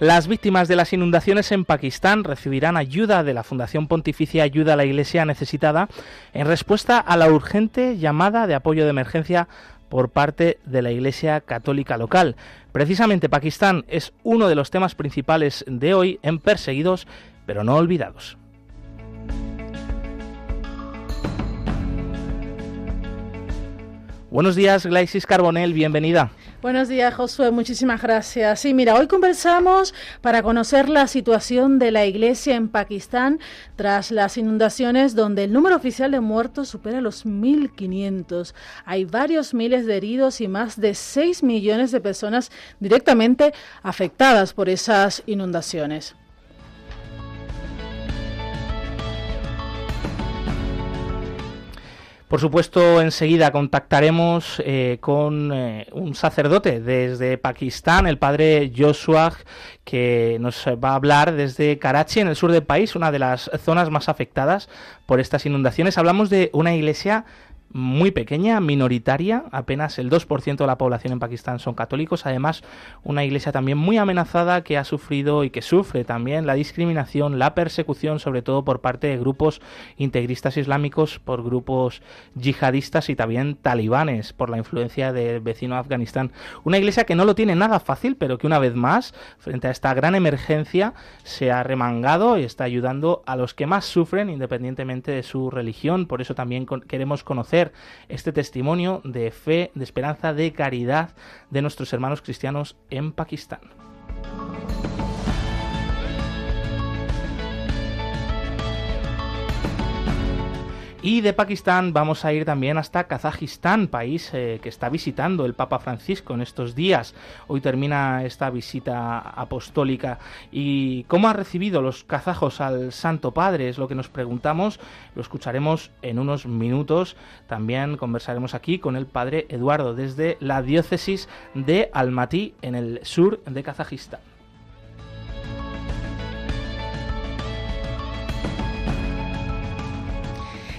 Las víctimas de las inundaciones en Pakistán recibirán ayuda de la Fundación Pontificia Ayuda a la Iglesia Necesitada en respuesta a la urgente llamada de apoyo de emergencia por parte de la Iglesia Católica local. Precisamente Pakistán es uno de los temas principales de hoy en Perseguidos pero no olvidados. Buenos días, Glaisis Carbonell, bienvenida. Buenos días, Josué. Muchísimas gracias. Sí, mira, hoy conversamos para conocer la situación de la iglesia en Pakistán tras las inundaciones donde el número oficial de muertos supera los 1.500. Hay varios miles de heridos y más de 6 millones de personas directamente afectadas por esas inundaciones. Por supuesto, enseguida contactaremos eh, con eh, un sacerdote desde Pakistán, el padre Joshua, que nos va a hablar desde Karachi, en el sur del país, una de las zonas más afectadas por estas inundaciones. Hablamos de una iglesia muy pequeña, minoritaria, apenas el 2% de la población en Pakistán son católicos, además una iglesia también muy amenazada que ha sufrido y que sufre también la discriminación, la persecución, sobre todo por parte de grupos integristas islámicos, por grupos yihadistas y también talibanes, por la influencia del vecino Afganistán. Una iglesia que no lo tiene nada fácil, pero que una vez más, frente a esta gran emergencia, se ha remangado y está ayudando a los que más sufren, independientemente de su religión. Por eso también queremos conocer este testimonio de fe, de esperanza, de caridad de nuestros hermanos cristianos en Pakistán. Y de Pakistán vamos a ir también hasta Kazajistán, país eh, que está visitando el Papa Francisco en estos días. Hoy termina esta visita apostólica. ¿Y cómo ha recibido los kazajos al Santo Padre? Es lo que nos preguntamos. Lo escucharemos en unos minutos. También conversaremos aquí con el Padre Eduardo desde la diócesis de Almaty en el sur de Kazajistán.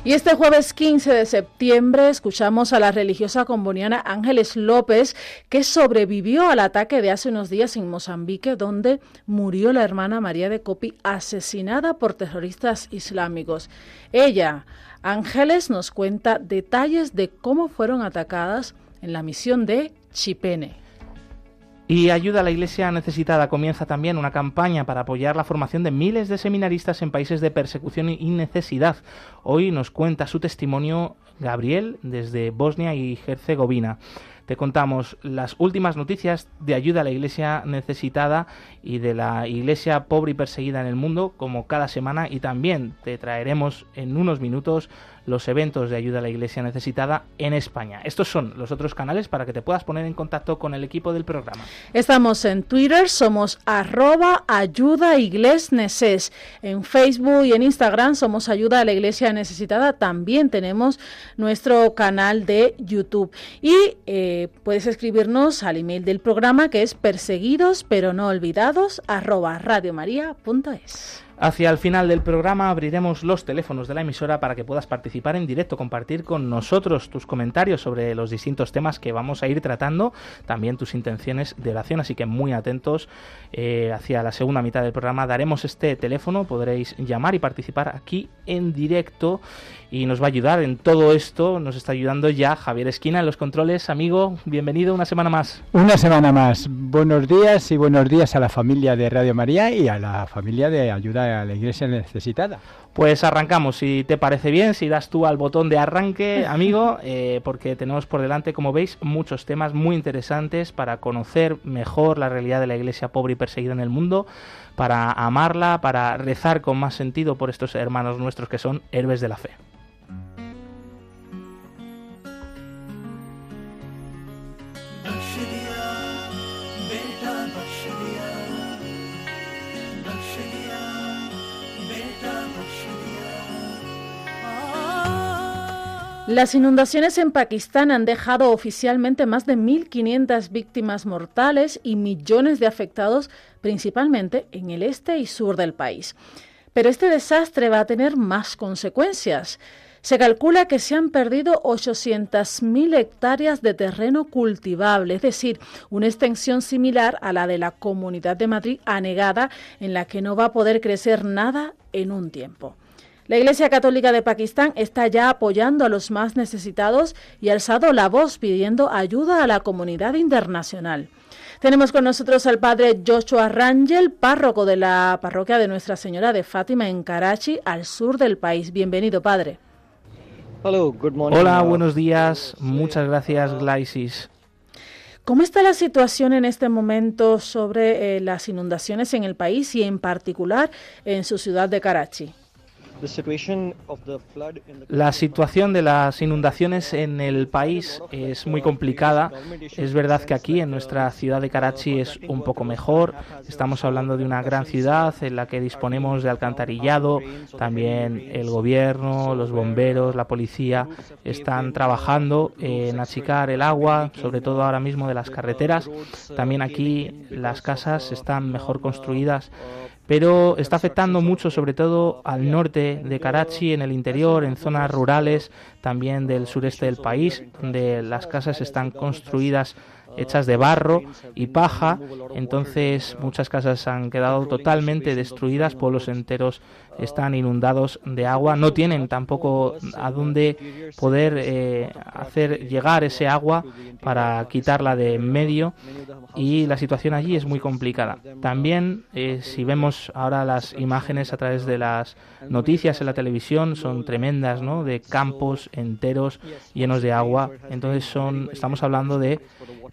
Y este jueves 15 de septiembre escuchamos a la religiosa comboniana Ángeles López, que sobrevivió al ataque de hace unos días en Mozambique, donde murió la hermana María de Copi asesinada por terroristas islámicos. Ella, Ángeles, nos cuenta detalles de cómo fueron atacadas en la misión de Chipene. Y ayuda a la Iglesia necesitada. Comienza también una campaña para apoyar la formación de miles de seminaristas en países de persecución y necesidad. Hoy nos cuenta su testimonio Gabriel desde Bosnia y Herzegovina. Te contamos las últimas noticias de ayuda a la iglesia necesitada y de la iglesia pobre y perseguida en el mundo, como cada semana, y también te traeremos en unos minutos los eventos de ayuda a la iglesia necesitada en España. Estos son los otros canales para que te puedas poner en contacto con el equipo del programa. Estamos en Twitter, somos arroba ayuda neces. En Facebook y en Instagram somos ayuda a la iglesia necesitada. También tenemos nuestro canal de YouTube. Y eh, puedes escribirnos al email del programa que es perseguidos pero no olvidados. Hacia el final del programa abriremos los teléfonos de la emisora para que puedas participar en directo, compartir con nosotros tus comentarios sobre los distintos temas que vamos a ir tratando, también tus intenciones de oración, así que muy atentos eh, hacia la segunda mitad del programa. Daremos este teléfono, podréis llamar y participar aquí en directo y nos va a ayudar en todo esto. Nos está ayudando ya Javier Esquina en los controles. Amigo, bienvenido una semana más. Una semana más. Buenos días y buenos días a la familia de Radio María y a la familia de Ayuda a la Iglesia Necesitada. Pues arrancamos, si te parece bien, si das tú al botón de arranque, amigo, eh, porque tenemos por delante, como veis, muchos temas muy interesantes para conocer mejor la realidad de la iglesia pobre y perseguida en el mundo, para amarla, para rezar con más sentido por estos hermanos nuestros que son héroes de la fe. Las inundaciones en Pakistán han dejado oficialmente más de 1.500 víctimas mortales y millones de afectados, principalmente en el este y sur del país. Pero este desastre va a tener más consecuencias. Se calcula que se han perdido 800.000 hectáreas de terreno cultivable, es decir, una extensión similar a la de la Comunidad de Madrid anegada, en la que no va a poder crecer nada en un tiempo. La Iglesia Católica de Pakistán está ya apoyando a los más necesitados y ha alzado la voz pidiendo ayuda a la comunidad internacional. Tenemos con nosotros al padre Joshua Rangel, párroco de la parroquia de Nuestra Señora de Fátima en Karachi, al sur del país. Bienvenido, padre. Hola, buenos días. Muchas gracias, Glaisis. ¿Cómo está la situación en este momento sobre eh, las inundaciones en el país y en particular en su ciudad de Karachi? La situación de las inundaciones en el país es muy complicada. Es verdad que aquí en nuestra ciudad de Karachi es un poco mejor. Estamos hablando de una gran ciudad en la que disponemos de alcantarillado. También el gobierno, los bomberos, la policía están trabajando en achicar el agua, sobre todo ahora mismo de las carreteras. También aquí las casas están mejor construidas pero está afectando mucho sobre todo al norte de Karachi, en el interior, en zonas rurales, también del sureste del país, donde las casas están construidas hechas de barro y paja, entonces muchas casas han quedado totalmente destruidas, pueblos enteros están inundados de agua, no tienen tampoco a dónde poder eh, hacer llegar ese agua para quitarla de en medio y la situación allí es muy complicada. También eh, si vemos ahora las imágenes a través de las noticias en la televisión son tremendas, ¿no? De campos enteros llenos de agua, entonces son estamos hablando de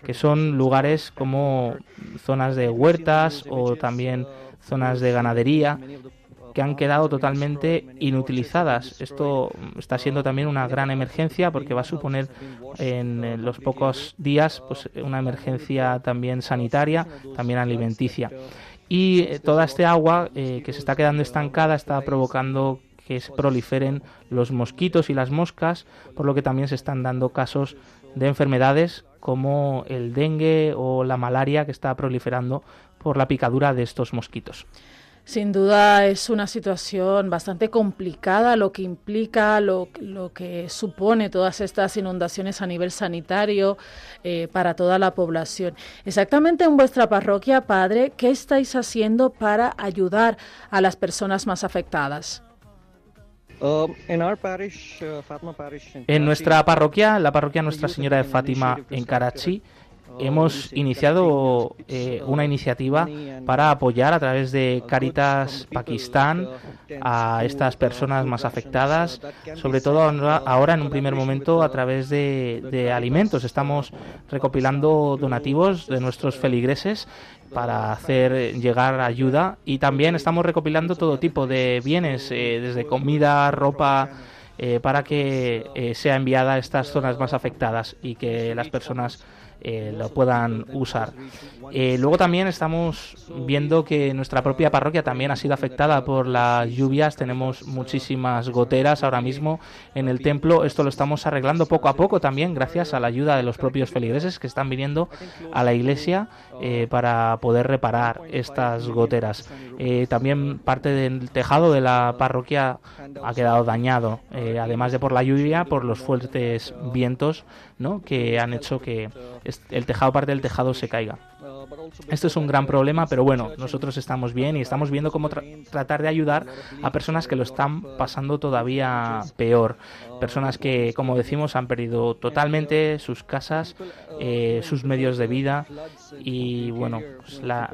que son lugares como zonas de huertas o también zonas de ganadería que han quedado totalmente inutilizadas. Esto está siendo también una gran emergencia porque va a suponer en los pocos días pues una emergencia también sanitaria, también alimenticia. Y eh, toda este agua eh, que se está quedando estancada está provocando que se proliferen los mosquitos y las moscas, por lo que también se están dando casos de enfermedades como el dengue o la malaria que está proliferando por la picadura de estos mosquitos. Sin duda es una situación bastante complicada lo que implica, lo, que supone todas estas inundaciones a nivel sanitario eh, para toda la población. Exactamente en vuestra parroquia, Padre, ¿qué estáis haciendo para ayudar a las personas más afectadas? Um, uh, en nuestra parroquia, la parroquia Nuestra Señora de Fátima en Karachi, hemos iniciado eh, una iniciativa para apoyar a través de Caritas Pakistán a estas personas más afectadas, sobre todo ahora en un primer momento a través de, de alimentos. Estamos recopilando donativos de nuestros feligreses para hacer llegar ayuda y también estamos recopilando todo tipo de bienes, eh, desde comida, ropa, eh, para que eh, sea enviada a estas zonas más afectadas y que las personas eh, lo puedan usar. Eh, luego también estamos viendo que nuestra propia parroquia también ha sido afectada por las lluvias. Tenemos muchísimas goteras ahora mismo en el templo. Esto lo estamos arreglando poco a poco también gracias a la ayuda de los propios feligreses que están viniendo a la iglesia eh, para poder reparar estas goteras. también parte del tejado de la parroquia ha quedado dañado, además de por la lluvia, por los fuertes vientos ¿no? que han hecho que el tejado, parte del tejado se caiga. Esto es un gran problema, pero bueno, nosotros estamos bien y estamos viendo cómo tratar de ayudar a personas que lo están pasando todavía peor. Personas que, como decimos, han perdido totalmente sus casas, eh, sus medios de vida y bueno, pues la,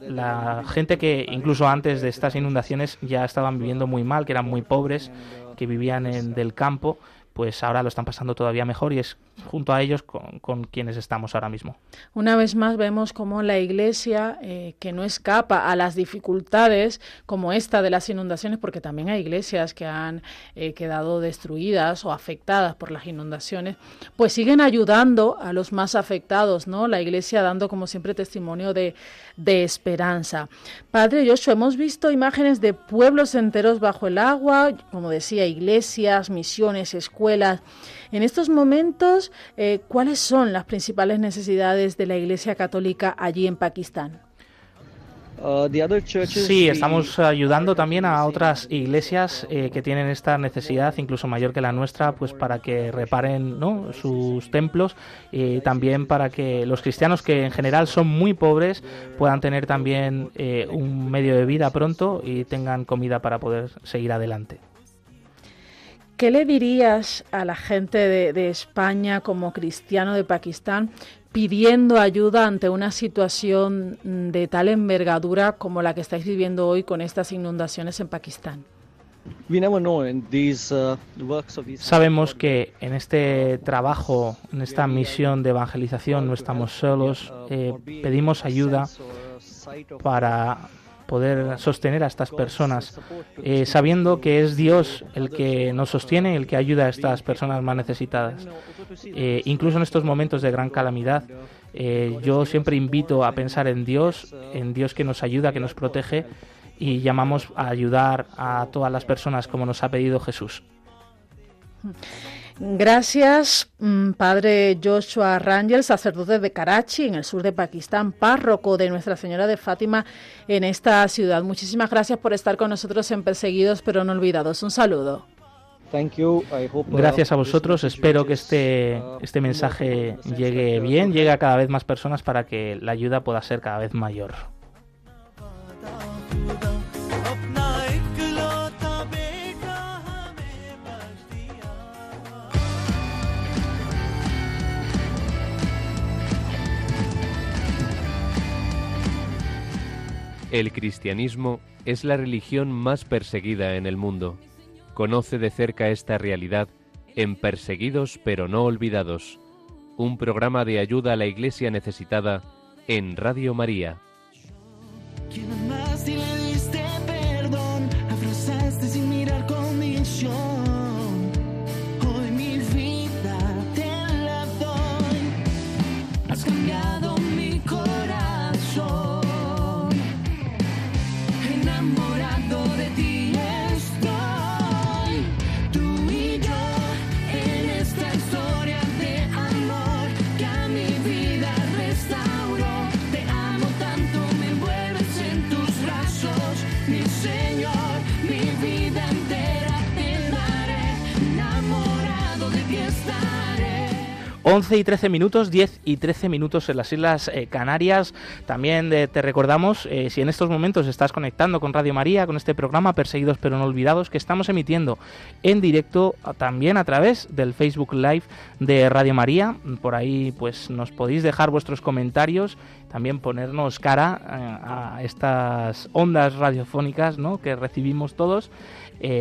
la gente que incluso antes de estas inundaciones ya estaban viviendo muy mal, que eran muy pobres, que vivían en del campo pues ahora lo están pasando todavía mejor y es junto a ellos con, quienes estamos ahora mismo. Una vez más vemos como la Iglesia, eh, que no escapa a las dificultades como esta de las inundaciones, porque también hay iglesias que han eh, quedado destruidas o afectadas por las inundaciones, pues siguen ayudando a los más afectados, ¿no? La Iglesia dando como siempre testimonio de, de esperanza. Padre Joshua, hemos visto imágenes de pueblos enteros bajo el agua, como decía, iglesias, misiones, escuelas, escuelas. En estos momentos, eh, ¿cuáles son las principales necesidades de la Iglesia Católica allí en Pakistán? Uh, sí, estamos ayudando también a otras iglesias eh, que tienen esta necesidad, incluso mayor que la nuestra, pues para que reparen ¿no? sus templos y también para que los cristianos, que en general son muy pobres, puedan tener también eh, un medio de vida pronto y tengan comida para poder seguir adelante. ¿Qué le dirías a la gente de, España como cristiano de Pakistán pidiendo ayuda ante una situación de tal envergadura como la que estáis viviendo hoy con estas inundaciones en Pakistán? Uh, Sabemos que en este trabajo, en esta misión de evangelización, no estamos solos. Eh, pedimos ayuda para poder sostener a estas personas, eh, sabiendo que es Dios el que nos sostiene, el que ayuda a estas personas más necesitadas. Eh, incluso en estos momentos de gran calamidad, eh, yo siempre invito a pensar en Dios, en Dios que nos ayuda, que nos protege, y llamamos a ayudar a todas las personas como nos ha pedido Jesús. Gracias, mm, Padre Joshua Rangel, sacerdote de Karachi, en el sur de Pakistán, párroco de Nuestra Señora de Fátima en esta ciudad. Muchísimas gracias por estar con nosotros en Perseguidos pero no olvidados. Un saludo. Uh, gracias a vosotros. Espero que este, este mensaje llegue bien, llegue a cada vez más personas para que la ayuda pueda ser cada vez mayor. El cristianismo es la religión más perseguida en el mundo. Conoce de cerca esta realidad en Perseguidos pero no olvidados, un programa de ayuda a la iglesia necesitada en Radio María. 11 y 13 minutos, 10 y 13 minutos en las Islas eh, Canarias. También eh, te recordamos, eh, si en estos momentos estás conectando con Radio María, con este programa Perseguidos pero no olvidados, que estamos emitiendo en directo también a través del Facebook Live de Radio María. Por ahí pues nos podéis dejar vuestros comentarios, también ponernos cara a estas ondas radiofónicas ¿no? que recibimos todos.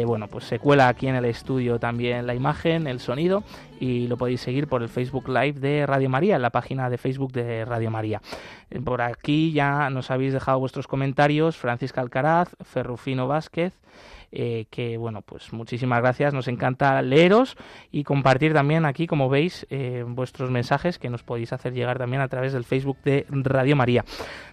bueno, pues se cuela aquí en el estudio también la imagen, el sonido y lo podéis seguir por el Facebook Live de Radio María, la página de Facebook de Radio María. Eh, por aquí ya nos habéis dejado vuestros comentarios, Francisca Alcaraz, Ferrufino Vázquez, eh, que bueno, pues muchísimas gracias, nos encanta leeros y compartir también aquí, como veis, eh, vuestros mensajes que nos podéis hacer llegar también a través del Facebook de Radio María.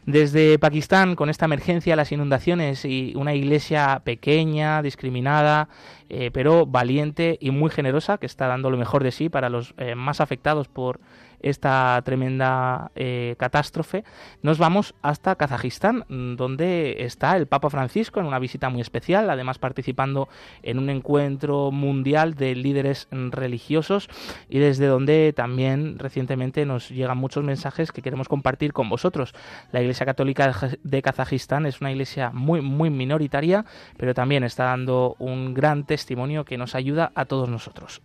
Desde Pakistán, con esta emergencia, las inundaciones y una iglesia pequeña, discriminada, eh, pero valiente y muy generosa, que está dando lo mejor de sí para los más afectados por esta tremenda eh, catástrofe, nos vamos hasta Kazajistán, donde está el Papa Francisco en una visita muy especial, además participando en un encuentro mundial de líderes religiosos y desde donde también recientemente nos llegan muchos mensajes que queremos compartir con vosotros. La Iglesia Católica de Kazajistán es una iglesia muy, muy minoritaria, pero también está dando un gran testimonio que nos ayuda a todos nosotros.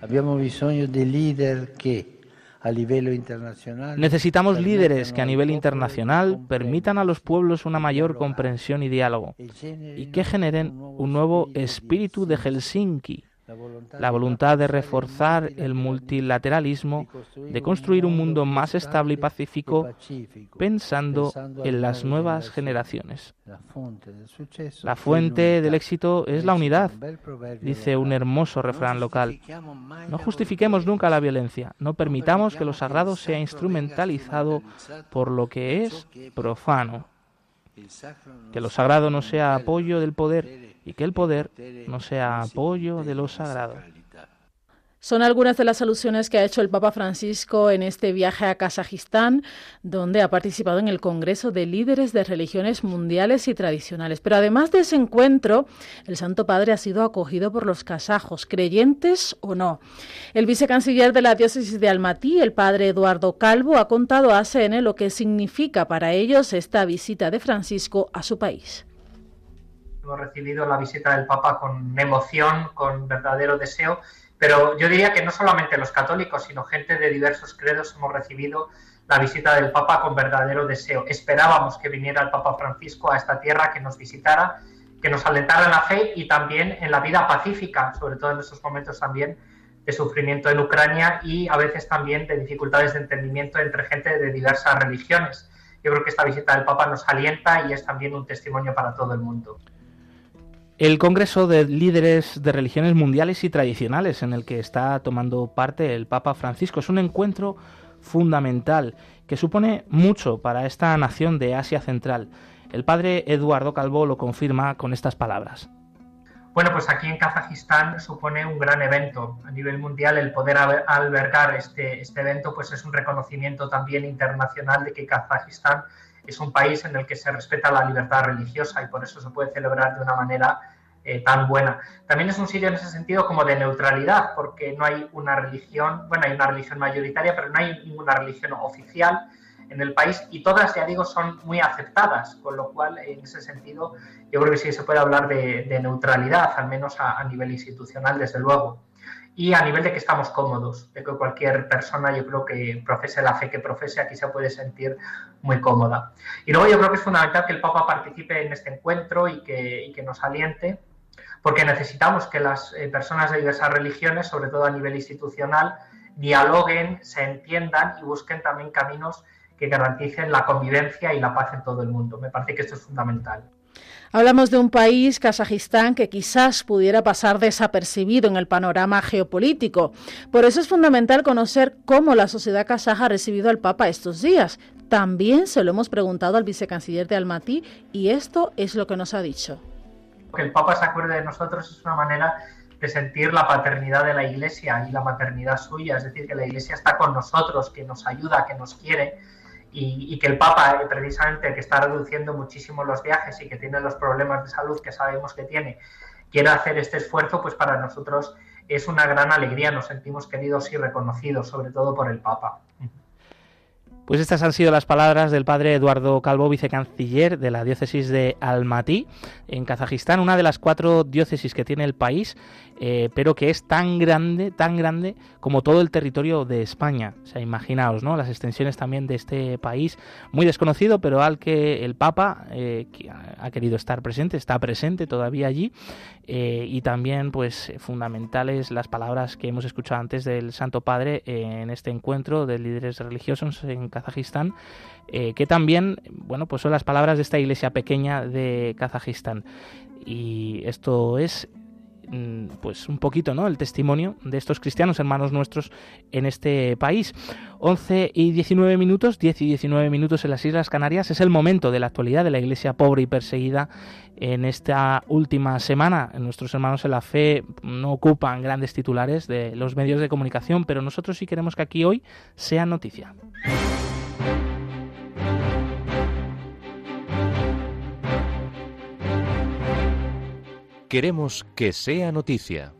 'Abbiamo bisogno di leader che Necesitamos líderes que a nivel internacional permitan a los pueblos una mayor comprensión y diálogo y que generen un nuevo espíritu de Helsinki la voluntad de reforzar el multilateralismo, de construir un mundo más estable y pacífico, pensando en las nuevas generaciones. La fuente del éxito es la unidad, dice un hermoso refrán local. No justifiquemos nunca la violencia, no permitamos que lo sagrado sea instrumentalizado por lo que es profano. Que lo sagrado no sea apoyo del poder y que el poder no sea apoyo de lo sagrado. Son algunas de las alusiones que ha hecho el Papa Francisco en este viaje a Kazajistán, donde ha participado en el Congreso de Líderes de Religiones Mundiales y Tradicionales. Pero además de ese encuentro, el Santo Padre ha sido acogido por los kazajos, creyentes o no. El vicecanciller de la diócesis de Almatí, el padre Eduardo Calvo, ha contado a ACN lo que significa para ellos esta visita de Francisco a su país. Hemos recibido la visita del Papa con emoción, con verdadero deseo pero yo diría que no solamente los católicos, sino gente de diversos credos hemos recibido la visita del Papa con verdadero deseo. Esperábamos que viniera el Papa Francisco a esta tierra, que nos visitara, que nos alentara en la fe y también en la vida pacífica, sobre todo en estos momentos también de sufrimiento en Ucrania y a veces también de dificultades de entendimiento entre gente de diversas religiones. Yo creo que esta visita del Papa nos alienta y es también un testimonio para todo el mundo. El Congreso de Líderes de Religiones Mundiales y Tradicionales en el que está tomando parte el Papa Francisco es un encuentro fundamental que supone mucho para esta nación de Asia Central. El padre Eduardo Calvo lo confirma con estas palabras. Bueno, pues aquí en Kazajistán supone un gran evento a nivel mundial. El poder albergar este, este evento pues es un reconocimiento también internacional de que Kazajistán es un país en el que se respeta la libertad religiosa y por eso se puede celebrar de una manera eh, tan buena. También es un sitio en ese sentido como de neutralidad, porque no hay una religión, bueno, hay una religión mayoritaria, pero no hay ninguna religión oficial en el país y todas, ya digo, son muy aceptadas, con lo cual, en ese sentido, yo creo que sí se puede hablar de, neutralidad, al menos a nivel institucional, desde luego y a nivel de que estamos cómodos, de que cualquier persona, yo creo que profese la fe que profese, aquí se puede sentir muy cómoda. Y luego yo creo que es fundamental que el Papa participe en este encuentro y que, que nos aliente, porque necesitamos que las eh, personas de diversas religiones, sobre todo a nivel institucional, dialoguen, se entiendan y busquen también caminos que garanticen la convivencia y la paz en todo el mundo. Me parece que esto es fundamental. Hablamos de un país, Kazajistán, que quizás pudiera pasar desapercibido en el panorama geopolítico. Por eso es fundamental conocer cómo la sociedad kazaja ha recibido al Papa estos días. También se lo hemos preguntado al vicecanciller de Almaty y esto es lo que nos ha dicho. Que el Papa se acuerde de nosotros es una manera de sentir la paternidad de la Iglesia y la maternidad suya, es decir, que la Iglesia está con nosotros, que nos ayuda, que nos quiere y, que el Papa, eh, precisamente, que está reduciendo muchísimo los viajes y que tiene los problemas de salud que sabemos que tiene, quiera hacer este esfuerzo, pues para nosotros es una gran alegría, nos sentimos queridos y reconocidos, sobre todo por el Papa. Pues estas han sido las palabras del padre Eduardo Calvo, vicecanciller de la diócesis de Almatí, en Kazajistán, una de las cuatro diócesis que tiene el país, eh, pero que es tan grande, tan grande como todo el territorio de España. O sea, imaginaos, ¿no? Las extensiones también de este país, muy desconocido, pero al que el Papa eh, ha querido estar presente, está presente todavía allí, eh, y también, pues, fundamentales las palabras que hemos escuchado antes del Santo Padre en este encuentro de líderes religiosos en Kazajistán, eh, que también, bueno, pues son las palabras de esta iglesia pequeña de Kazajistán. Y esto es mm, pues un poquito, ¿no? El testimonio de estos cristianos hermanos nuestros en este país. 11 y 19 minutos, 10 y 19 minutos en las Islas Canarias es el momento de la actualidad de la iglesia pobre y perseguida en esta última semana. Nuestros hermanos en la fe no ocupan grandes titulares de los medios de comunicación, pero nosotros sí queremos que aquí hoy sea noticia. Queremos que sea noticia.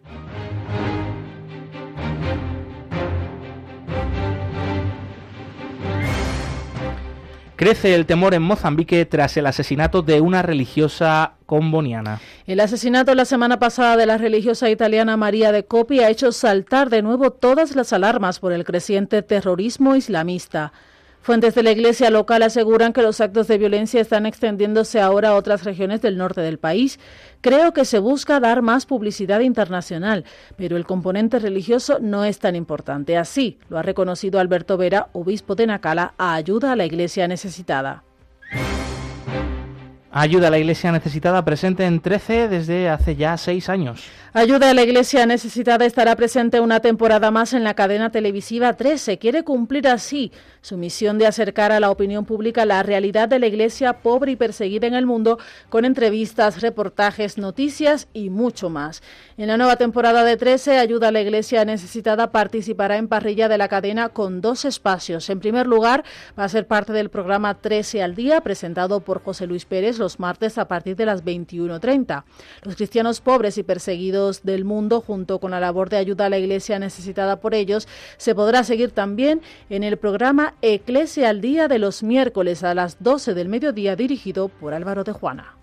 Crece el temor en Mozambique tras el asesinato de una religiosa comboniana. El asesinato la semana pasada de la religiosa italiana María de Copi ha hecho saltar de nuevo todas las alarmas por el creciente terrorismo islamista. Fuentes de la iglesia local aseguran que los actos de violencia están extendiéndose ahora a otras regiones del norte del país. Creo que se busca dar más publicidad internacional, pero el componente religioso no es tan importante. Así lo ha reconocido Alberto Vera, obispo de Nacala, a ayuda a la iglesia necesitada. Ayuda a la Iglesia Necesitada presente en 13 desde hace ya seis años. Ayuda a la Iglesia necesitada estará presente una temporada más en la cadena televisiva 13. Quiere cumplir así su misión de acercar a la opinión pública la realidad de la Iglesia pobre y perseguida en el mundo con entrevistas, reportajes, noticias y mucho más. En la nueva temporada de 13, Ayuda a la Iglesia necesitada participará en parrilla de la cadena con dos espacios. En primer lugar, va a ser parte del programa 13 al día presentado por José Luis Pérez los martes a partir de las 21.30. Los cristianos pobres y perseguidos del mundo, junto con la labor de ayuda a la Iglesia necesitada por ellos, se podrá seguir también en el programa Eclesia al Día de los miércoles a las 12 del mediodía, dirigido por Álvaro de Juana.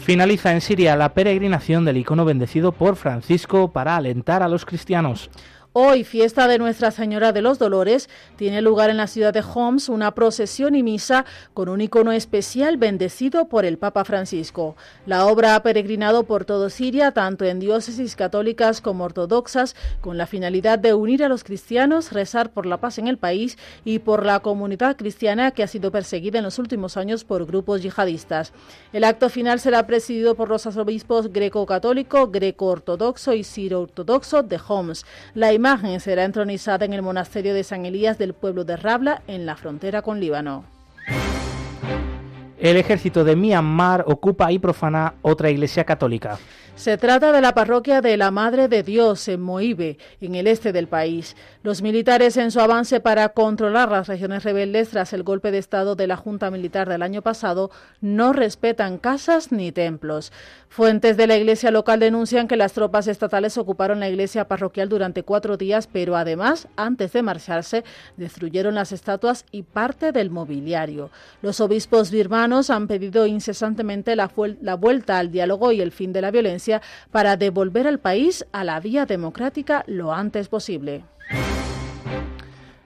Finaliza en Siria la peregrinación del icono bendecido por Francisco para alentar a los cristianos. Hoy, fiesta de Nuestra Señora de los Dolores, tiene lugar en la ciudad de Homs una procesión y misa con un icono especial bendecido por el Papa Francisco. La obra ha peregrinado por todo Siria, tanto en diócesis católicas como ortodoxas, con la finalidad de unir a los cristianos, rezar por la paz en el país y por la comunidad cristiana que ha sido perseguida en los últimos años por grupos yihadistas. El acto final será presidido por los arzobispos greco-católico, greco-ortodoxo y siro-ortodoxo de Homs. La imagen será entronizada en el monasterio de San Elías del pueblo de Rabla, en la frontera con Líbano. El ejército de Myanmar ocupa y profana otra iglesia católica. Se trata de la parroquia de la Madre de Dios en Moibe, en el este del país. Los militares, en su avance para controlar las regiones rebeldes tras el golpe de Estado de la Junta Militar del año pasado, no respetan casas ni templos. Fuentes de la iglesia local denuncian que las tropas estatales ocuparon la iglesia parroquial durante cuatro días, pero además, antes de marcharse, destruyeron las estatuas y parte del mobiliario. Los obispos birmanos han pedido incesantemente la, vuelta al diálogo y el fin de la violencia para devolver al país a la vía democrática lo antes posible.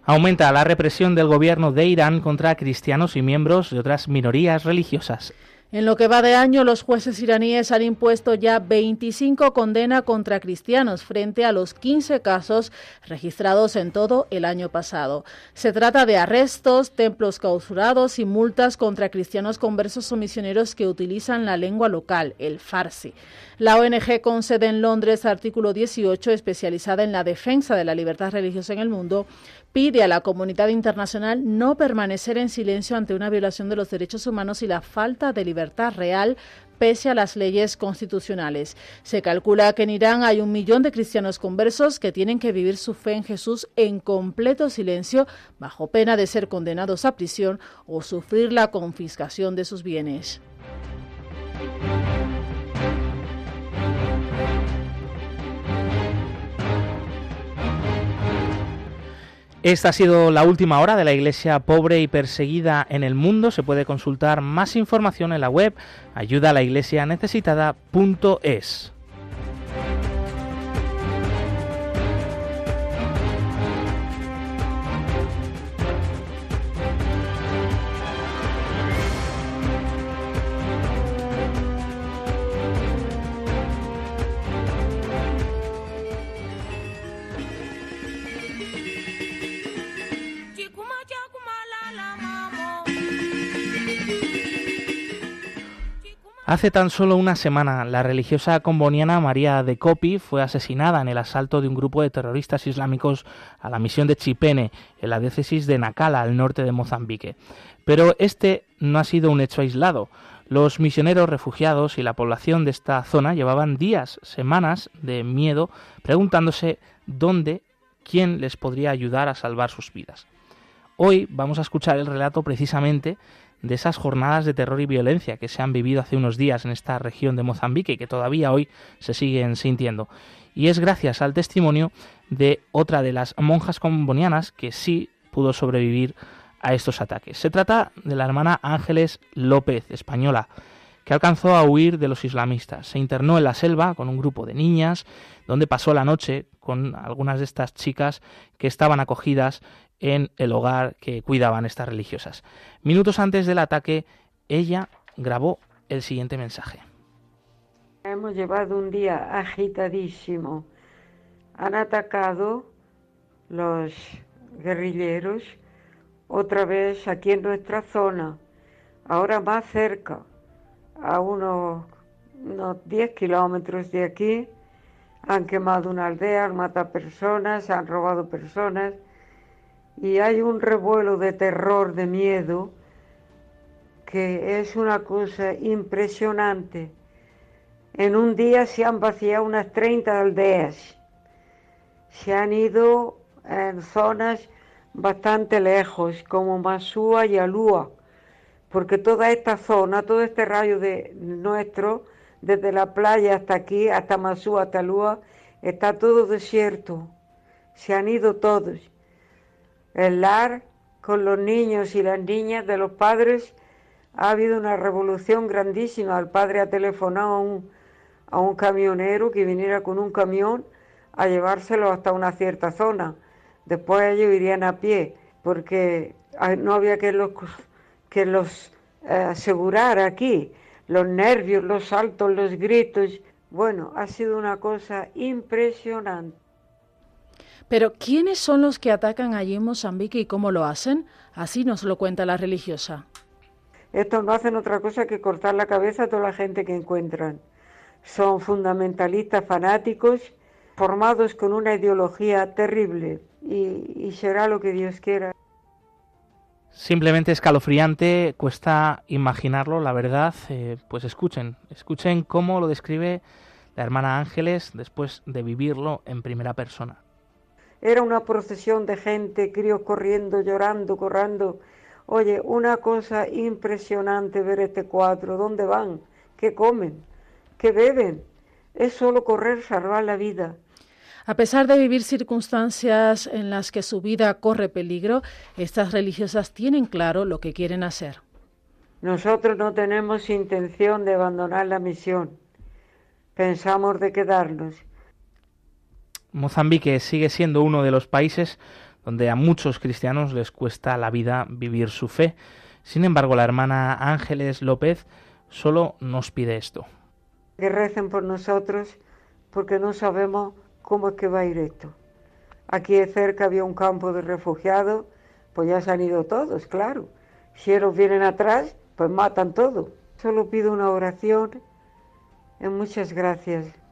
Aumenta la represión del gobierno de Irán contra cristianos y miembros de otras minorías religiosas. En lo que va de año, los jueces iraníes han impuesto ya 25 condenas contra cristianos frente a los 15 casos registrados en todo el año pasado. Se trata de arrestos, templos clausurados y multas contra cristianos conversos o misioneros que utilizan la lengua local, el farsi. La ONG con sede en Londres, artículo 18, especializada en la defensa de la libertad religiosa en el mundo, pide a la comunidad internacional no permanecer en silencio ante una violación de los derechos humanos y la falta de libertad real pese a las leyes constitucionales. Se calcula que en Irán hay un millón de cristianos conversos que tienen que vivir su fe en Jesús en completo silencio, bajo pena de ser condenados a prisión o sufrir la confiscación de sus bienes. Esta ha sido la última hora de la Iglesia pobre y perseguida en el mundo. Se puede consultar más información en la web ayudalaiglesianecesitada.es. Hace tan solo una semana, la religiosa comboniana María de Copi fue asesinada en el asalto de un grupo de terroristas islámicos a la misión de Chipene, en la diócesis de Nacala, al norte de Mozambique. Pero este no ha sido un hecho aislado. Los misioneros refugiados y la población de esta zona llevaban días, semanas de miedo, preguntándose dónde, quién les podría ayudar a salvar sus vidas. Hoy vamos a escuchar el relato precisamente de esas jornadas de terror y violencia que se han vivido hace unos días en esta región de Mozambique y que todavía hoy se siguen sintiendo. Y es gracias al testimonio de otra de las monjas combonianas que sí pudo sobrevivir a estos ataques. Se trata de la hermana Ángeles López, española, que alcanzó a huir de los islamistas. Se internó en la selva con un grupo de niñas, donde pasó la noche con algunas de estas chicas que estaban acogidas en el hogar que cuidaban estas religiosas. Minutos antes del ataque, ella grabó el siguiente mensaje. Hemos llevado un día agitadísimo. Han atacado los guerrilleros otra vez aquí en nuestra zona, ahora más cerca, a unos, unos 10 kilómetros de aquí. Han quemado una aldea, han matado personas, han robado personas y hay un revuelo de terror, de miedo, que es una cosa impresionante. En un día se han vaciado unas 30 aldeas, se han ido en zonas bastante lejos, como Masúa y Alúa, porque toda esta zona, todo este rayo de nuestro, desde la playa hasta aquí, hasta Masúa, hasta Alúa, está todo desierto. Se han ido todos. El lar con los niños y las niñas de los padres ha habido una revolución grandísima. El padre ha telefonado a un, a un camionero que viniera con un camión a llevárselo hasta una cierta zona Después ellos irían a pie, porque no había que los, que los eh, asegurar aquí. Los nervios, los saltos, los gritos. Bueno, ha sido una cosa impresionante. Pero ¿quiénes son los que atacan allí en Mozambique y cómo lo hacen? Así nos lo cuenta la religiosa. Estos no hacen otra cosa que cortar la cabeza a toda la gente que encuentran. Son fundamentalistas fanáticos formados con una ideología terrible y, será lo que Dios quiera. Simplemente escalofriante, cuesta imaginarlo, la verdad, eh, pues escuchen, escuchen cómo lo describe la hermana Ángeles después de vivirlo en primera persona. Era una procesión de gente, críos corriendo, llorando, corrando. Oye, una cosa impresionante ver este cuadro. ¿Dónde van? ¿Qué comen? ¿Qué beben? Es solo correr, salvar la vida. A pesar de vivir circunstancias en las que su vida corre peligro, estas religiosas tienen claro lo que quieren hacer. Nosotros no tenemos intención de abandonar la misión. Pensamos de quedarnos. Mozambique sigue siendo uno de los países donde a muchos cristianos les cuesta la vida vivir su fe. Sin embargo, la hermana Ángeles López solo nos pide esto. Que recen por nosotros porque no sabemos ¿cómo es que va a ir esto? Aquí cerca había un campo de refugiados, pues ya se han ido todos, claro. Si ellos vienen atrás, pues matan todo. Solo pido una oración. Y muchas gracias.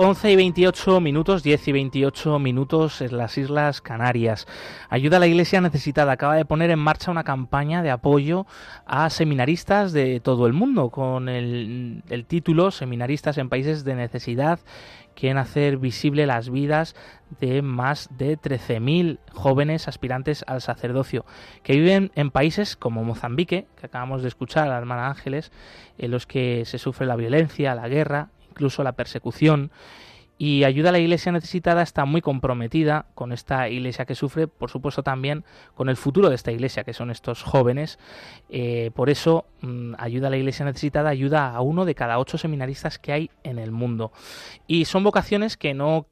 11 y 28 minutos, 10 y 28 minutos en las Islas Canarias. Ayuda a la Iglesia Necesitada. Acaba de poner en marcha una campaña de apoyo a seminaristas de todo el mundo con el, el título Seminaristas en Países de Necesidad. Quieren hacer visible las vidas de más de 13.000 jóvenes aspirantes al sacerdocio que viven en países como Mozambique, que acabamos de escuchar a la hermana Ángeles, en los que se sufre la violencia, la guerra incluso la persecución. Y ayuda a la iglesia necesitada está muy comprometida con esta iglesia que sufre, por supuesto también con el futuro de esta iglesia, que son estos jóvenes. Eh, por eso, mm, ayuda a la iglesia necesitada, ayuda a uno de cada ocho seminaristas que hay en el mundo. Y son vocaciones que no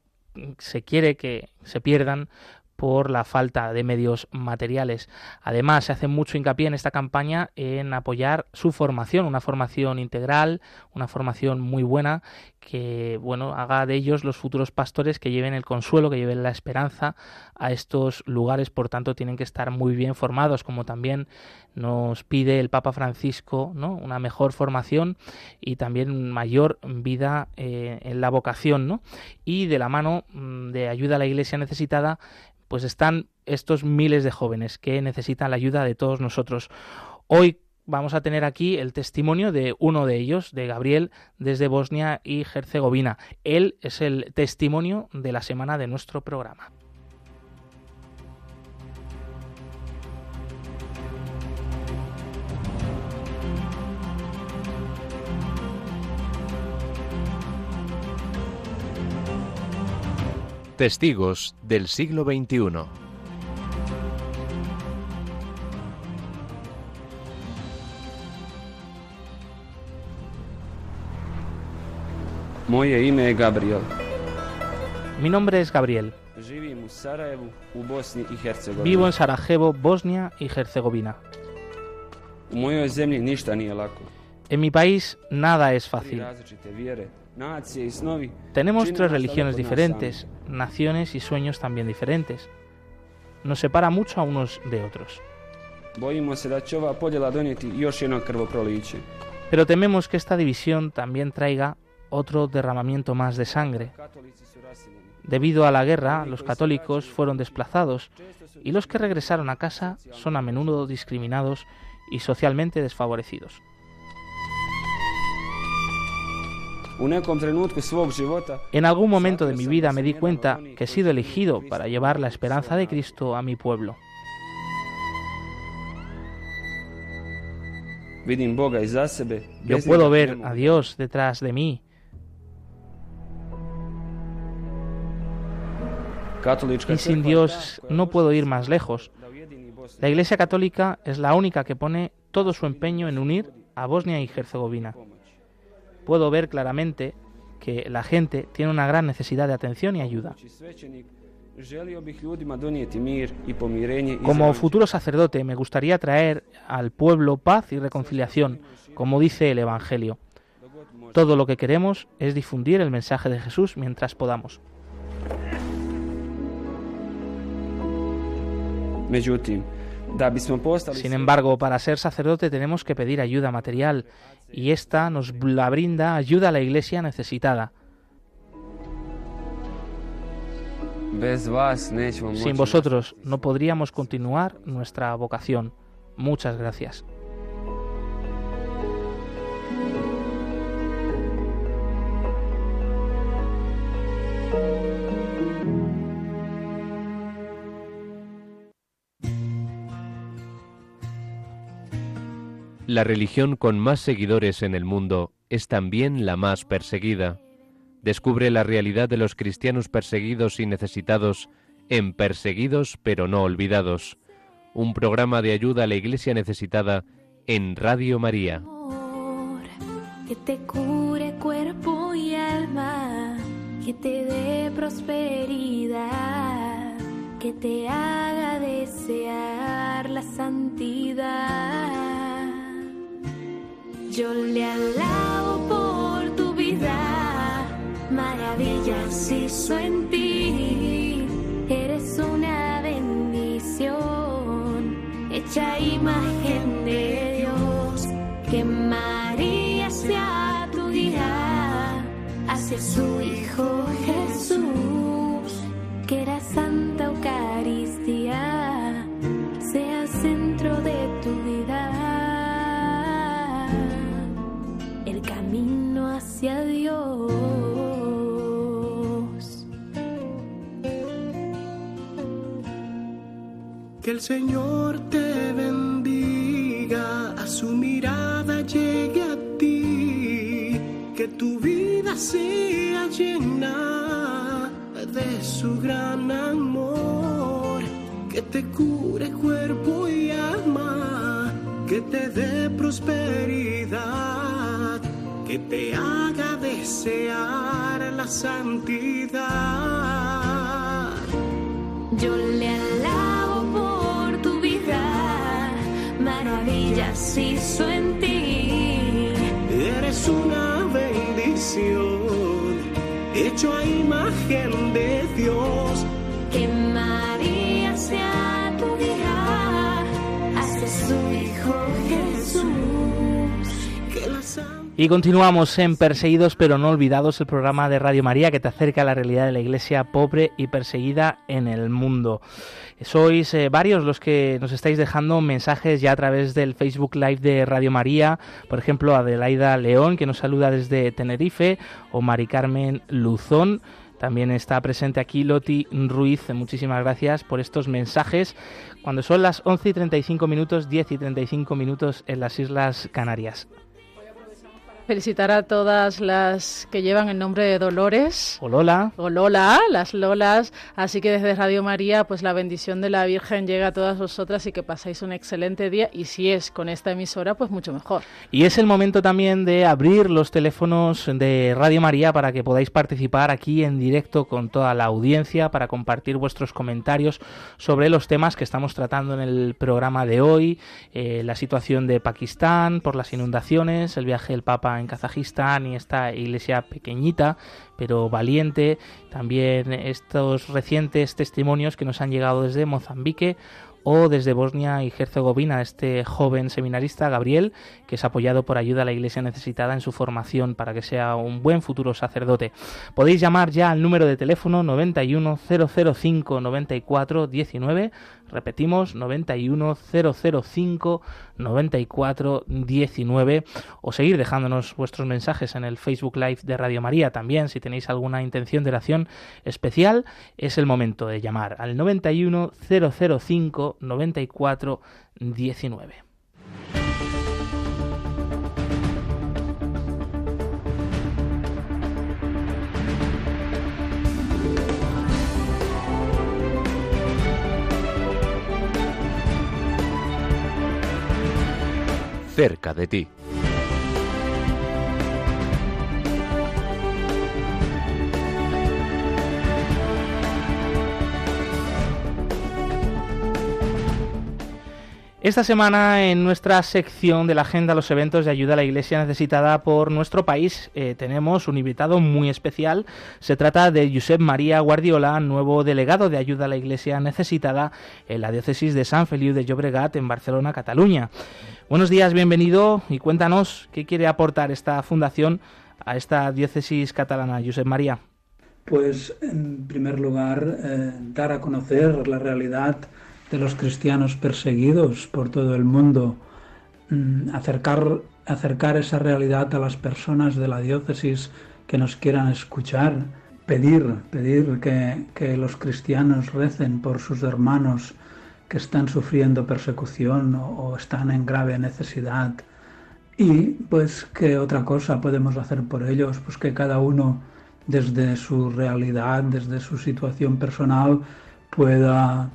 se quiere que se pierdan por la falta de medios materiales. Además, se hace mucho hincapié en esta campaña en apoyar su formación, una formación integral, una formación muy buena que bueno, haga de ellos los futuros pastores que lleven el consuelo, que lleven la esperanza a estos lugares, por tanto tienen que estar muy bien formados, como también nos pide el Papa Francisco, ¿no? Una mejor formación y también mayor vida eh, en la vocación, ¿no? Y de la mano mm, de ayuda a la Iglesia necesitada pues están estos miles de jóvenes que necesitan la ayuda de todos nosotros. Hoy vamos a tener aquí el testimonio de uno de ellos, de Gabriel, desde Bosnia y Herzegovina. Él es el testimonio de la semana de nuestro programa. Testigos del siglo XXI. Gabriel. Mi nombre es Gabriel. Vivo en Sarajevo, Bosnia y Herzegovina. En mi país nada es fácil. Tenemos tres religiones diferentes, naciones y sueños también diferentes. Nos separa mucho a unos de otros. Pero tememos que esta división también traiga otro derramamiento más de sangre. Debido a la guerra, los católicos fueron desplazados y los que regresaron a casa son a menudo discriminados y socialmente desfavorecidos. En algún momento de mi vida me di cuenta que he sido elegido para llevar la esperanza de Cristo a mi pueblo. Yo puedo ver a Dios detrás de mí. Y sin Dios no puedo ir más lejos. La Iglesia Católica es la única que pone todo su empeño en unir a Bosnia y Herzegovina. Puedo ver claramente que la gente tiene una gran necesidad de atención y ayuda. Como futuro sacerdote me gustaría traer al pueblo paz y reconciliación, como dice el Evangelio. Todo lo que queremos es difundir el mensaje de Jesús mientras podamos. Sin embargo, para ser sacerdote tenemos que pedir ayuda material y esta nos la brinda ayuda a la iglesia necesitada. Sin vosotros no podríamos continuar nuestra vocación. Muchas gracias. La religión con más seguidores en el mundo es también la más perseguida. Descubre la realidad de los cristianos perseguidos y necesitados en Perseguidos pero no olvidados, un programa de ayuda a la iglesia necesitada en Radio María. Que te cure cuerpo y alma, que te dé prosperidad, que te haga desear la santidad. Yo le alabo por tu vida, maravillas hizo en ti. Eres una bendición, hecha imagen de Dios. Que María sea tu guía hacia su Hijo Jesús, que era Santa Eucaristía, sea centro de tu Dios. Que el Señor te bendiga, a su mirada llegue a ti, que tu vida sea llena de su gran amor, que te cure cuerpo y alma, que te dé prosperidad que te haga desear la santidad. Yo le alabo por tu vida, maravillas hizo en ti. Eres una bendición, hecho a imagen de Dios. Y continuamos en Perseguidos pero no olvidados, el programa de Radio María que te acerca a la realidad de la iglesia pobre y perseguida en el mundo. Sois eh, varios los que nos estáis dejando mensajes ya a través del Facebook Live de Radio María, por ejemplo Adelaida León que nos saluda desde Tenerife o Mari Carmen Luzón. También está presente aquí Loti Ruiz. Muchísimas gracias por estos mensajes. Cuando son las 11 y 35 minutos, 10 y 35 minutos en las Islas Canarias. Felicitar a todas las que llevan el nombre de Dolores. O Lola. O Lola, las Lolas. Así que desde Radio María, pues la bendición de la Virgen llega a todas vosotras y que pasáis un excelente día. Y si es con esta emisora, pues mucho mejor. Y es el momento también de abrir los teléfonos de Radio María para que podáis participar aquí en directo con toda la audiencia, para compartir vuestros comentarios sobre los temas que estamos tratando en el programa de hoy, eh, la situación de Pakistán por las inundaciones, el viaje del Papa en Kazajistán y esta iglesia pequeñita pero valiente, también estos recientes testimonios que nos han llegado desde Mozambique o desde Bosnia y Herzegovina, este joven seminarista Gabriel, que es apoyado por ayuda a la iglesia necesitada en su formación para que sea un buen futuro sacerdote. Podéis llamar ya al número de teléfono 91 005 94 19 Repetimos, 91 005 94 19 o seguir dejándonos vuestros mensajes en el Facebook Live de Radio María. También, si tenéis alguna intención de oración especial, es el momento de llamar al 91 005 94 19. Cerca de ti. Esta semana en nuestra sección de la agenda los eventos de ayuda a la iglesia necesitada por nuestro país eh, tenemos un invitado muy especial. Se trata de Josep María Guardiola, nuevo delegado de ayuda a la iglesia necesitada en la diócesis de San Feliu de Llobregat en Barcelona, Cataluña. Buenos días, bienvenido y cuéntanos qué quiere aportar esta fundación a esta diócesis catalana, Josep María. Pues en primer lugar, eh, dar a conocer la realidad de los cristianos perseguidos por todo el mundo, mm, acercar, acercar esa realidad a las personas de la diócesis que nos quieran escuchar, pedir, pedir que, que los cristianos recen por sus hermanos que están sufriendo persecución o, están en grave necesidad. Y pues qué otra cosa podemos hacer por ellos, pues que cada uno desde su realidad, desde su situación personal, pueda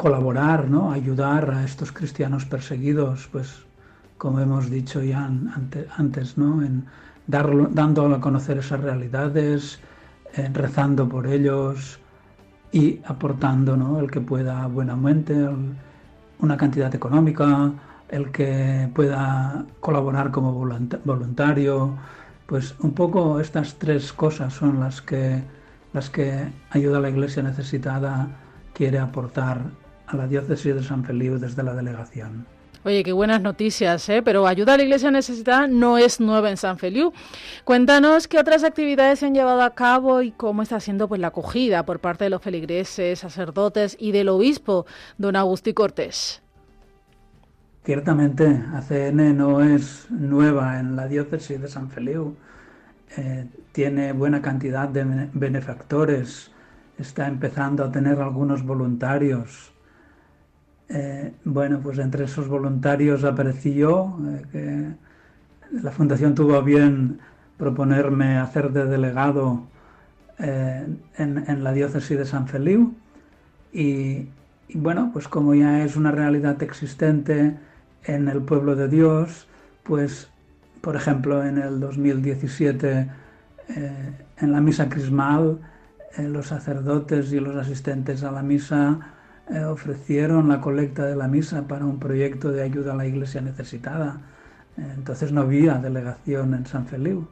colaborar, ¿no? ayudar a estos cristianos perseguidos, pues como hemos dicho ya antes, ¿no? en darlo, dando a conocer esas realidades, rezando por ellos, y aportando ¿no? el que pueda buenamente, una cantidad económica, el que pueda colaborar como voluntario, pues un poco estas tres cosas son las que, las que Ayuda a la Iglesia Necesitada quiere aportar a la diócesis de San Feliu desde la delegación. Oye, qué buenas noticias, ¿eh? Pero ayuda a la Iglesia necesitada no es nueva en San Feliu. Cuéntanos qué otras actividades se han llevado a cabo y cómo está siendo pues la acogida por parte de los feligreses, sacerdotes y del obispo, don Agustín Cortés. Ciertamente, ACN no es nueva en la diócesis de San Feliu. Eh, tiene buena cantidad de benefactores, está empezando a tener algunos voluntarios eh, bueno, pues entre esos voluntarios aparecí yo, eh, que la Fundación tuvo bien proponerme hacer de delegado eh, en, la diócesis de San Feliu. Y, bueno, pues como ya es una realidad existente en el pueblo de Dios, pues por ejemplo en el 2017 en la misa crismal, los sacerdotes y los asistentes a la misa eh, ofrecieron la colecta de la misa para un proyecto de ayuda a la iglesia necesitada. Eh, entonces no había delegación en San Feliu.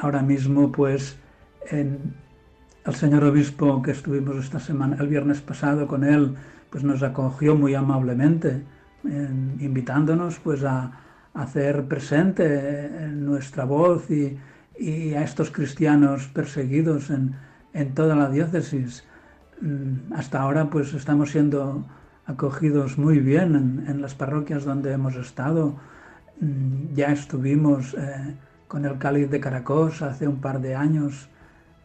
ahora mismo, pues, el señor obispo que estuvimos esta semana, el viernes pasado con él, pues nos acogió muy amablemente, invitándonos pues a, hacer presente eh, nuestra voz y, a estos cristianos perseguidos en, en toda la diócesis. Mm, hasta ahora pues estamos siendo acogidos muy bien en, las parroquias donde hemos estado. Mm, ya estuvimos eh, con el cáliz de Caracos hace un par de años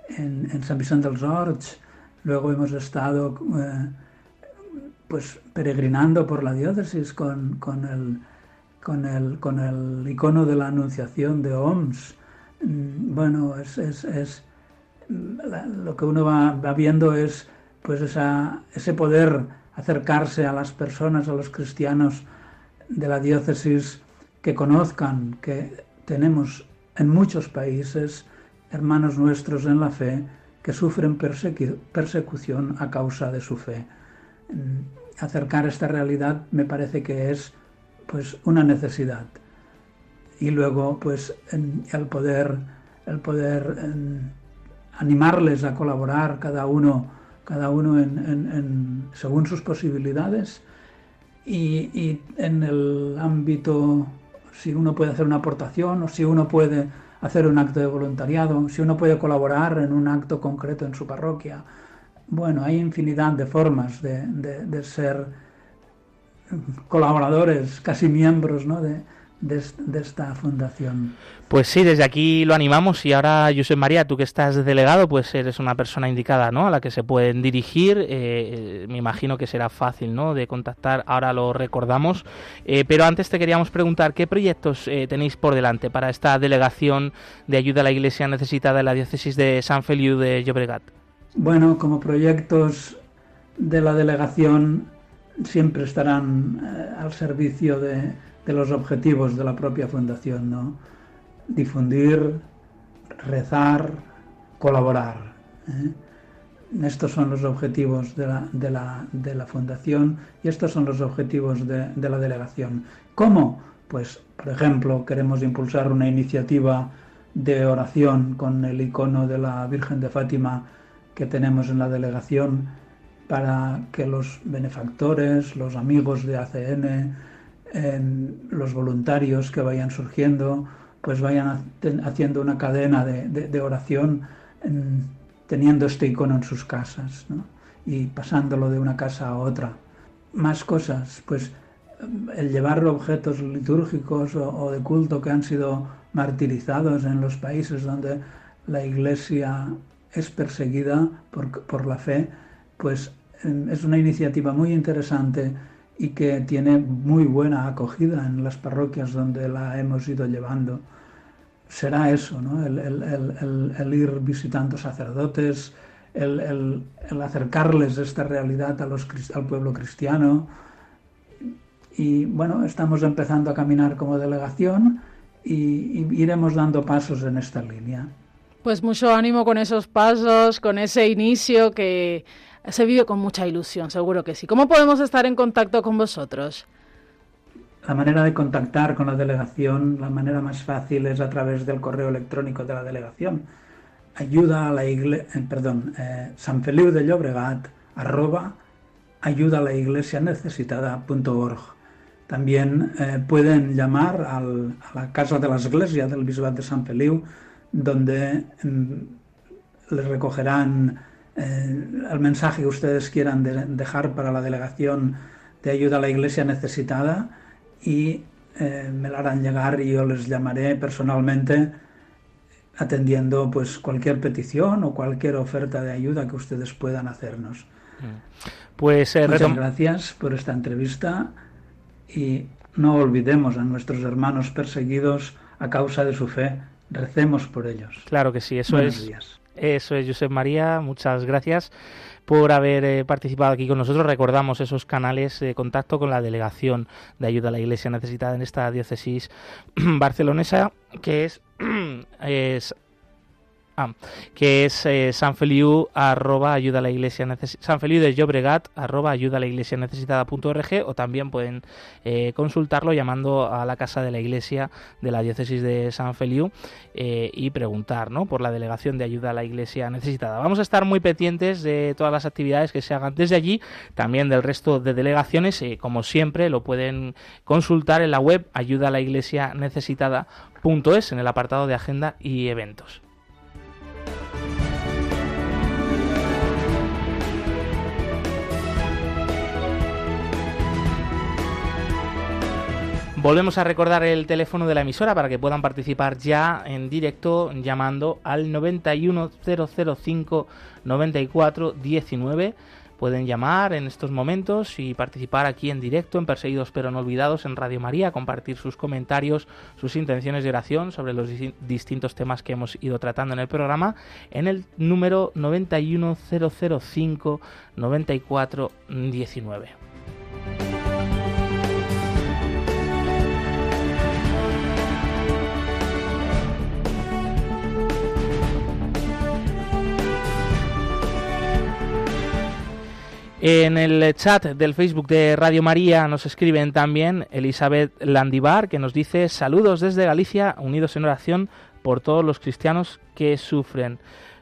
en, San Vicente del Horts. Luego hemos estado eh, pues peregrinando por la diócesis con, el, con el, con el icono de la Anunciación de OMS. Mm, Bueno, es, es- lo que uno va, va viendo es pues ese poder acercarse a las personas, a los cristianos de la diócesis que conozcan que tenemos en muchos países hermanos nuestros en la fe que sufren persecución a causa de su fe. Mm, Acercar esta realidad me parece que es pues una necesidad y luego pues el poder el poder animarles a colaborar cada uno cada uno en- según sus posibilidades y, en el ámbito si uno puede hacer una aportación o si uno puede hacer un acto de voluntariado si uno puede colaborar en un acto concreto en su parroquia bueno hay infinidad de formas de ser colaboradores casi miembros ¿no? de, de est- de esta fundación Pues sí, desde aquí lo animamos y ahora, José María, tú que estás delegado, pues eres una persona indicada, ¿no? A la que se pueden dirigir. eh, eh, me imagino que será fácil, ¿no? De contactar. Ahora lo recordamos. Eh, pero antes te queríamos preguntar qué proyectos eh, tenéis por delante para esta delegación de ayuda a la Iglesia necesitada en la diócesis de San Feliu de Llobregat. Bueno, como proyectos de la delegación siempre estarán al servicio de, de los objetivos de la propia fundación, ¿no? Difundir, rezar, colaborar. ¿eh? Estos son los objetivos de la, de la- de la fundación y estos son los objetivos de, de la delegación. ¿Cómo? Pues, por ejemplo, queremos impulsar una iniciativa de oración con el icono de la Virgen de Fátima que tenemos en la delegación para que los benefactores, los amigos de ACN, en los voluntarios que vayan surgiendo, pues vayan ha- haciendo una cadena de, oración en- teniendo este icono en sus casas y pasándolo de una casa a otra. Más cosas, pues el llevar objetos litúrgicos o, de culto que han sido martirizados en los países donde la iglesia es perseguida por, por la fe, pues em, es una iniciativa muy interesante y que tiene muy buena acogida en las parroquias donde la hemos ido llevando. Será eso, ¿no? el, el- el- el- ir visitando sacerdotes, el, acercarles esta realidad a los, al pueblo cristiano. Y bueno, estamos empezando a caminar como delegación y, y iremos dando pasos en esta línea. Pues mucho ánimo con esos pasos, con ese inicio que se vive con mucha ilusión, seguro que sí. ¿Cómo podemos estar en contacto con vosotros? La manera de contactar con la delegación, la manera más fácil es a través del correo electrónico de la delegación. Ayuda a la iglesia, perdón, eh, San de Llobregat, arroba, ayuda a la iglesia necesitada.org. También eh, pueden llamar a la Casa de la Iglesia del Bisbat de San Feliu, donde mm, les recogerán eh, el mensaje que ustedes quieran de- dejar para la delegación de ayuda a la iglesia necesitada y eh, me la harán llegar y yo les llamaré personalmente atendiendo pues cualquier petición o cualquier oferta de ayuda que ustedes puedan hacernos. Pues eh, Muchas gracias por esta entrevista y no olvidemos a nuestros hermanos perseguidos a causa de su fe. Recemos por ellos. Claro que sí, eso Buenos es. días. Eso es, Josep María. Muchas gracias por haber eh, participado aquí con nosotros. Recordamos esos canales de contacto con la delegación de ayuda a la Iglesia necesitada en esta diócesis barcelonesa, que es, es Ah, que es eh, San Feliu arroba ayuda a la iglesia necesi- San Feliu de Llobregat arroba ayuda a la iglesia necesitada.org o también pueden eh, consultarlo llamando a la casa de la iglesia de la diócesis de San Feliu eh, y preguntar ¿no? por la delegación de ayuda a la iglesia necesitada. Vamos a estar muy pendientes de todas las actividades que se hagan desde allí, también del resto de delegaciones, eh, como siempre lo pueden consultar en la web ayuda a la iglesia necesitada.es en el apartado de agenda y eventos. Volvemos a recordar el teléfono de la emisora para que puedan participar ya en directo llamando al 91005 94 19 pueden llamar en estos momentos y participar aquí en directo en Perseguidos pero no olvidados en Radio María, compartir sus comentarios, sus intenciones de oración sobre los distintos temas que hemos ido tratando en el programa en el número 91005 9419. En el chat del Facebook de Radio María nos escriben también Elizabeth Landivar, que nos dice saludos desde Galicia, unidos en oración por todos los cristianos que sufren.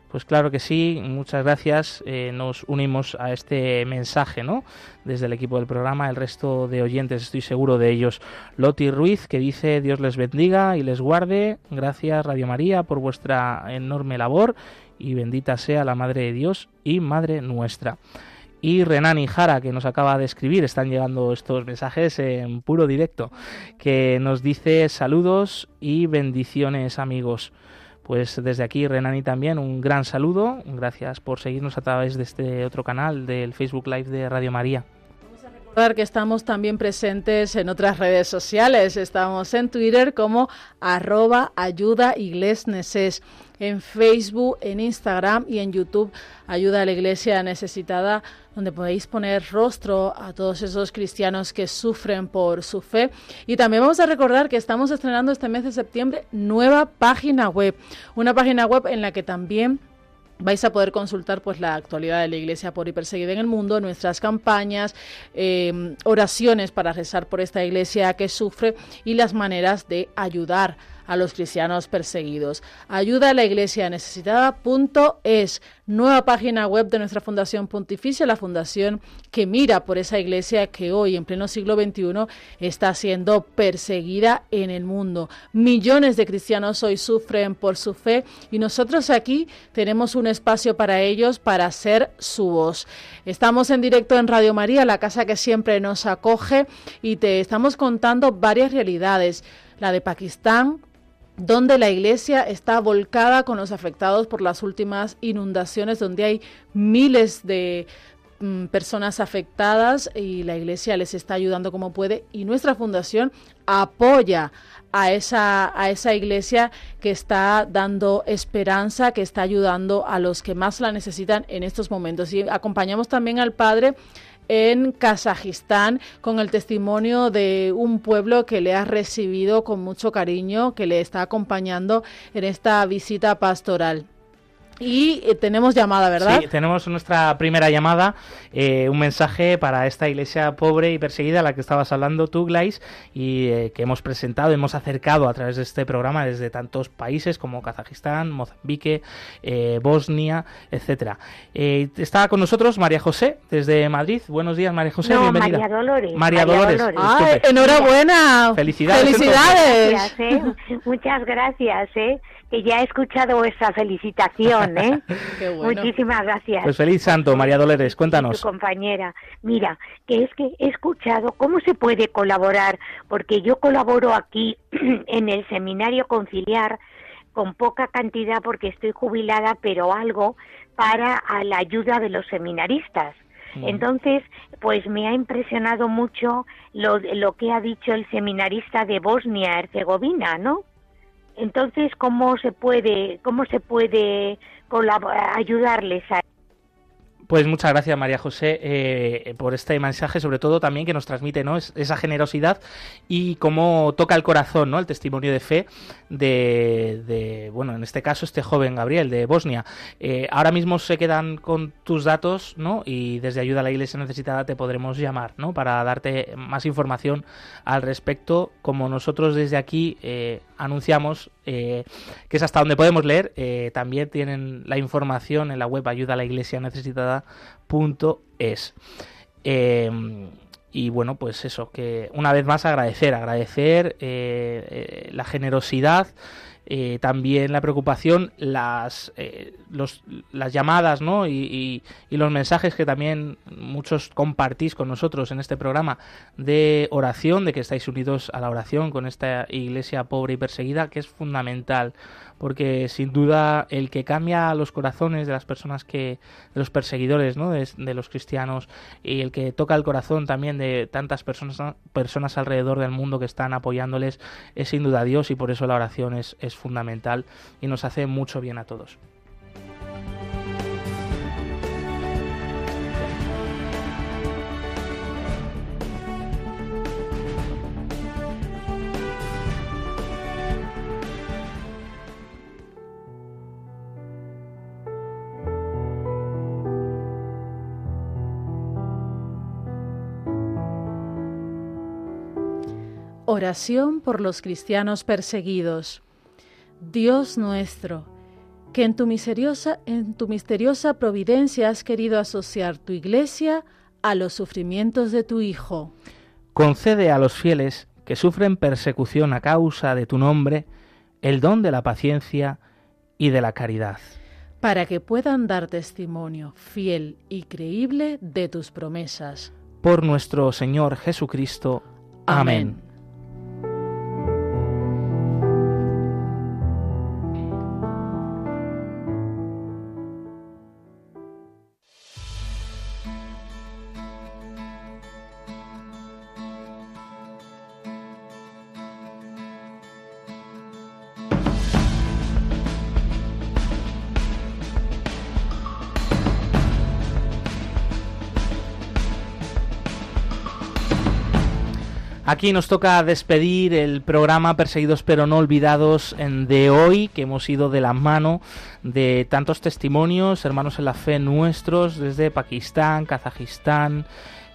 Pues claro que sí, muchas gracias. Eh, nos unimos a este mensaje, ¿no? Desde el equipo del programa, el resto de oyentes, estoy seguro de ellos. Loti Ruiz, que dice Dios les bendiga y les guarde. Gracias, Radio María, por vuestra enorme labor y bendita sea la Madre de Dios y Madre nuestra y Renan y Jara, que nos acaba de escribir, están llegando estos mensajes en puro directo, que nos dice saludos y bendiciones amigos. Pues desde aquí, Renani, también un gran saludo. Gracias por seguirnos a través de este otro canal del Facebook Live de Radio María recordar que estamos también presentes en otras redes sociales. Estamos en Twitter como arroba ayuda en Facebook, en Instagram y en YouTube Ayuda a la Iglesia Necesitada, donde podéis poner rostro a todos esos cristianos que sufren por su fe. Y también vamos a recordar que estamos estrenando este mes de septiembre nueva página web, una página web en la que también vais a poder consultar pues la actualidad de la Iglesia por y perseguida en el mundo, nuestras campañas, eh, oraciones para rezar por esta Iglesia que sufre y las maneras de ayudar a los cristianos perseguidos. Ayuda a la iglesia necesitada.es, nueva página web de nuestra Fundación Pontificia, la fundación que mira por esa iglesia que hoy, en pleno siglo XXI, está siendo perseguida en el mundo. Millones de cristianos hoy sufren por su fe y nosotros aquí tenemos un espacio para ellos, para ser su voz. Estamos en directo en Radio María, la casa que siempre nos acoge, y te estamos contando varias realidades. La de Pakistán, donde la iglesia está volcada con los afectados por las últimas inundaciones, donde hay miles de mm, personas afectadas y la iglesia les está ayudando como puede y nuestra fundación apoya a esa, a esa iglesia que está dando esperanza, que está ayudando a los que más la necesitan en estos momentos. Y acompañamos también al padre en Kazajistán con el testimonio de un pueblo que le ha recibido con mucho cariño, que le está acompañando en esta visita pastoral. Y eh, tenemos llamada, ¿verdad? Sí, tenemos nuestra primera llamada, eh, un mensaje para esta iglesia pobre y perseguida a la que estabas hablando tú, Glais, y eh, que hemos presentado, hemos acercado a través de este programa desde tantos países como Kazajistán, Mozambique, Bosnia, etcétera. está con nosotros María José desde Madrid. Buenos días, María José, bienvenida. María Dolores. María, Dolores. enhorabuena. Felicidades. Felicidades. Muchas gracias, ¿eh? Que ya he escuchado esa felicitación, ¿eh? Muchísimas gracias. Pues feliz santo, María Dolores, cuéntanos. Tu compañera. Mira, que es que he escuchado cómo se puede colaborar, porque yo colaboro aquí en el seminario conciliar con poca cantidad porque estoy jubilada, pero algo para la ayuda de los seminaristas. Mm. Entonces, pues me ha impresionado mucho lo, lo que ha dicho el seminarista de Bosnia-Herzegovina, ¿no? Entonces, ¿cómo se puede, cómo se puede ayudarles a pues muchas gracias María José eh, por este mensaje, sobre todo también que nos transmite ¿no? esa generosidad y cómo toca el corazón, ¿no? el testimonio de fe de, bueno, en este caso este joven Gabriel de Bosnia. Eh, ahora mismo se quedan con tus datos ¿no? y desde Ayuda a la Iglesia Necesitada te podremos llamar ¿no? para darte más información al respecto, como nosotros desde aquí eh, anunciamos que es hasta donde podemos leer, también tienen la información en la web ayuda a la iglesia necesitada es em, y bueno, pues eso, que una vez más agradecer, agradecer eh, eh, la generosidad eh, también la preocupación, las, eh, las llamadas ¿no? Y, los mensajes que también muchos compartís con nosotros en este programa de oración, de que estáis unidos a la oración con esta iglesia pobre y perseguida, que es fundamental porque sin duda el que cambia los corazones de las personas que, de los perseguidores, ¿no? de, los cristianos, y el que toca el corazón también de tantas personas, personas alrededor del mundo que están apoyándoles, es sin duda Dios y por eso la oración es, es fundamental y nos hace mucho bien a todos. Oración por los cristianos perseguidos. Dios nuestro, que en tu, misteriosa, en tu misteriosa providencia has querido asociar tu iglesia a los sufrimientos de tu Hijo. Concede a los fieles que sufren persecución a causa de tu nombre el don de la paciencia y de la caridad. Para que puedan dar testimonio fiel y creíble de tus promesas. Por nuestro Señor Jesucristo. Amén. Aquí nos toca despedir el programa Perseguidos pero no olvidados de hoy, que hemos ido de la mano de tantos testimonios, hermanos en la fe nuestros, desde Pakistán, Kazajistán,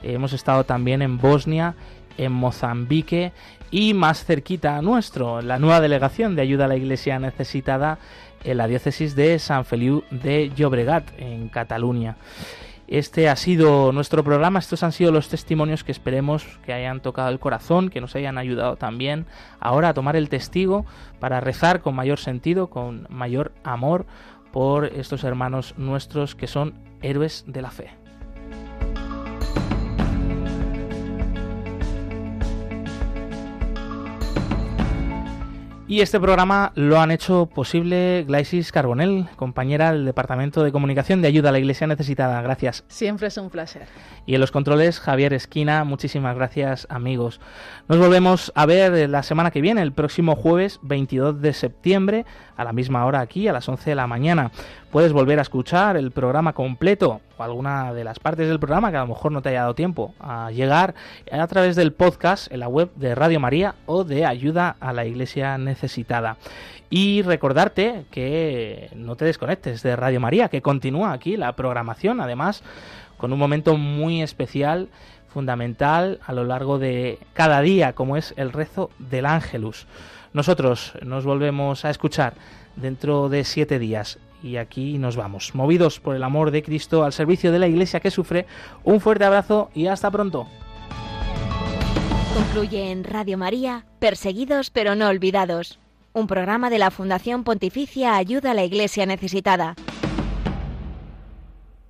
eh, hemos estado también en Bosnia, en Mozambique y más cerquita a nuestro, la nueva delegación de ayuda a la iglesia necesitada en la diócesis de San Feliu de Llobregat, en Cataluña. Este ha sido nuestro programa, estos han sido los testimonios que esperemos que hayan tocado el corazón, que nos hayan ayudado también ahora a tomar el testigo para rezar con mayor sentido, con mayor amor por estos hermanos nuestros que son héroes de la fe. Y este programa lo han hecho posible Glaisis Carbonell, compañera del Departamento de Comunicación de Ayuda a la Iglesia Necesitada. Gracias. Siempre es un placer. Y en los controles, Javier Esquina. Muchísimas gracias, amigos. Nos volvemos a ver la semana que viene, el próximo jueves 22 de septiembre, a la misma hora aquí, a las 11 de la mañana. Puedes volver a escuchar el programa completo o alguna de las partes del programa que a lo mejor no te haya dado tiempo a llegar a través del podcast en la web de Radio María o de Ayuda a la Iglesia Necesitada. Y recordarte que no te desconectes de Radio María, que continúa aquí la programación, además con un momento muy especial, fundamental a lo largo de cada día, como es el rezo del Ángelus. Nosotros nos volvemos a escuchar dentro de siete días y aquí nos vamos, movidos por el amor de Cristo al servicio de la Iglesia que sufre. Un fuerte abrazo y hasta pronto. Concluye en Radio María, Perseguidos pero no olvidados, un programa de la Fundación Pontificia Ayuda a la Iglesia Necesitada.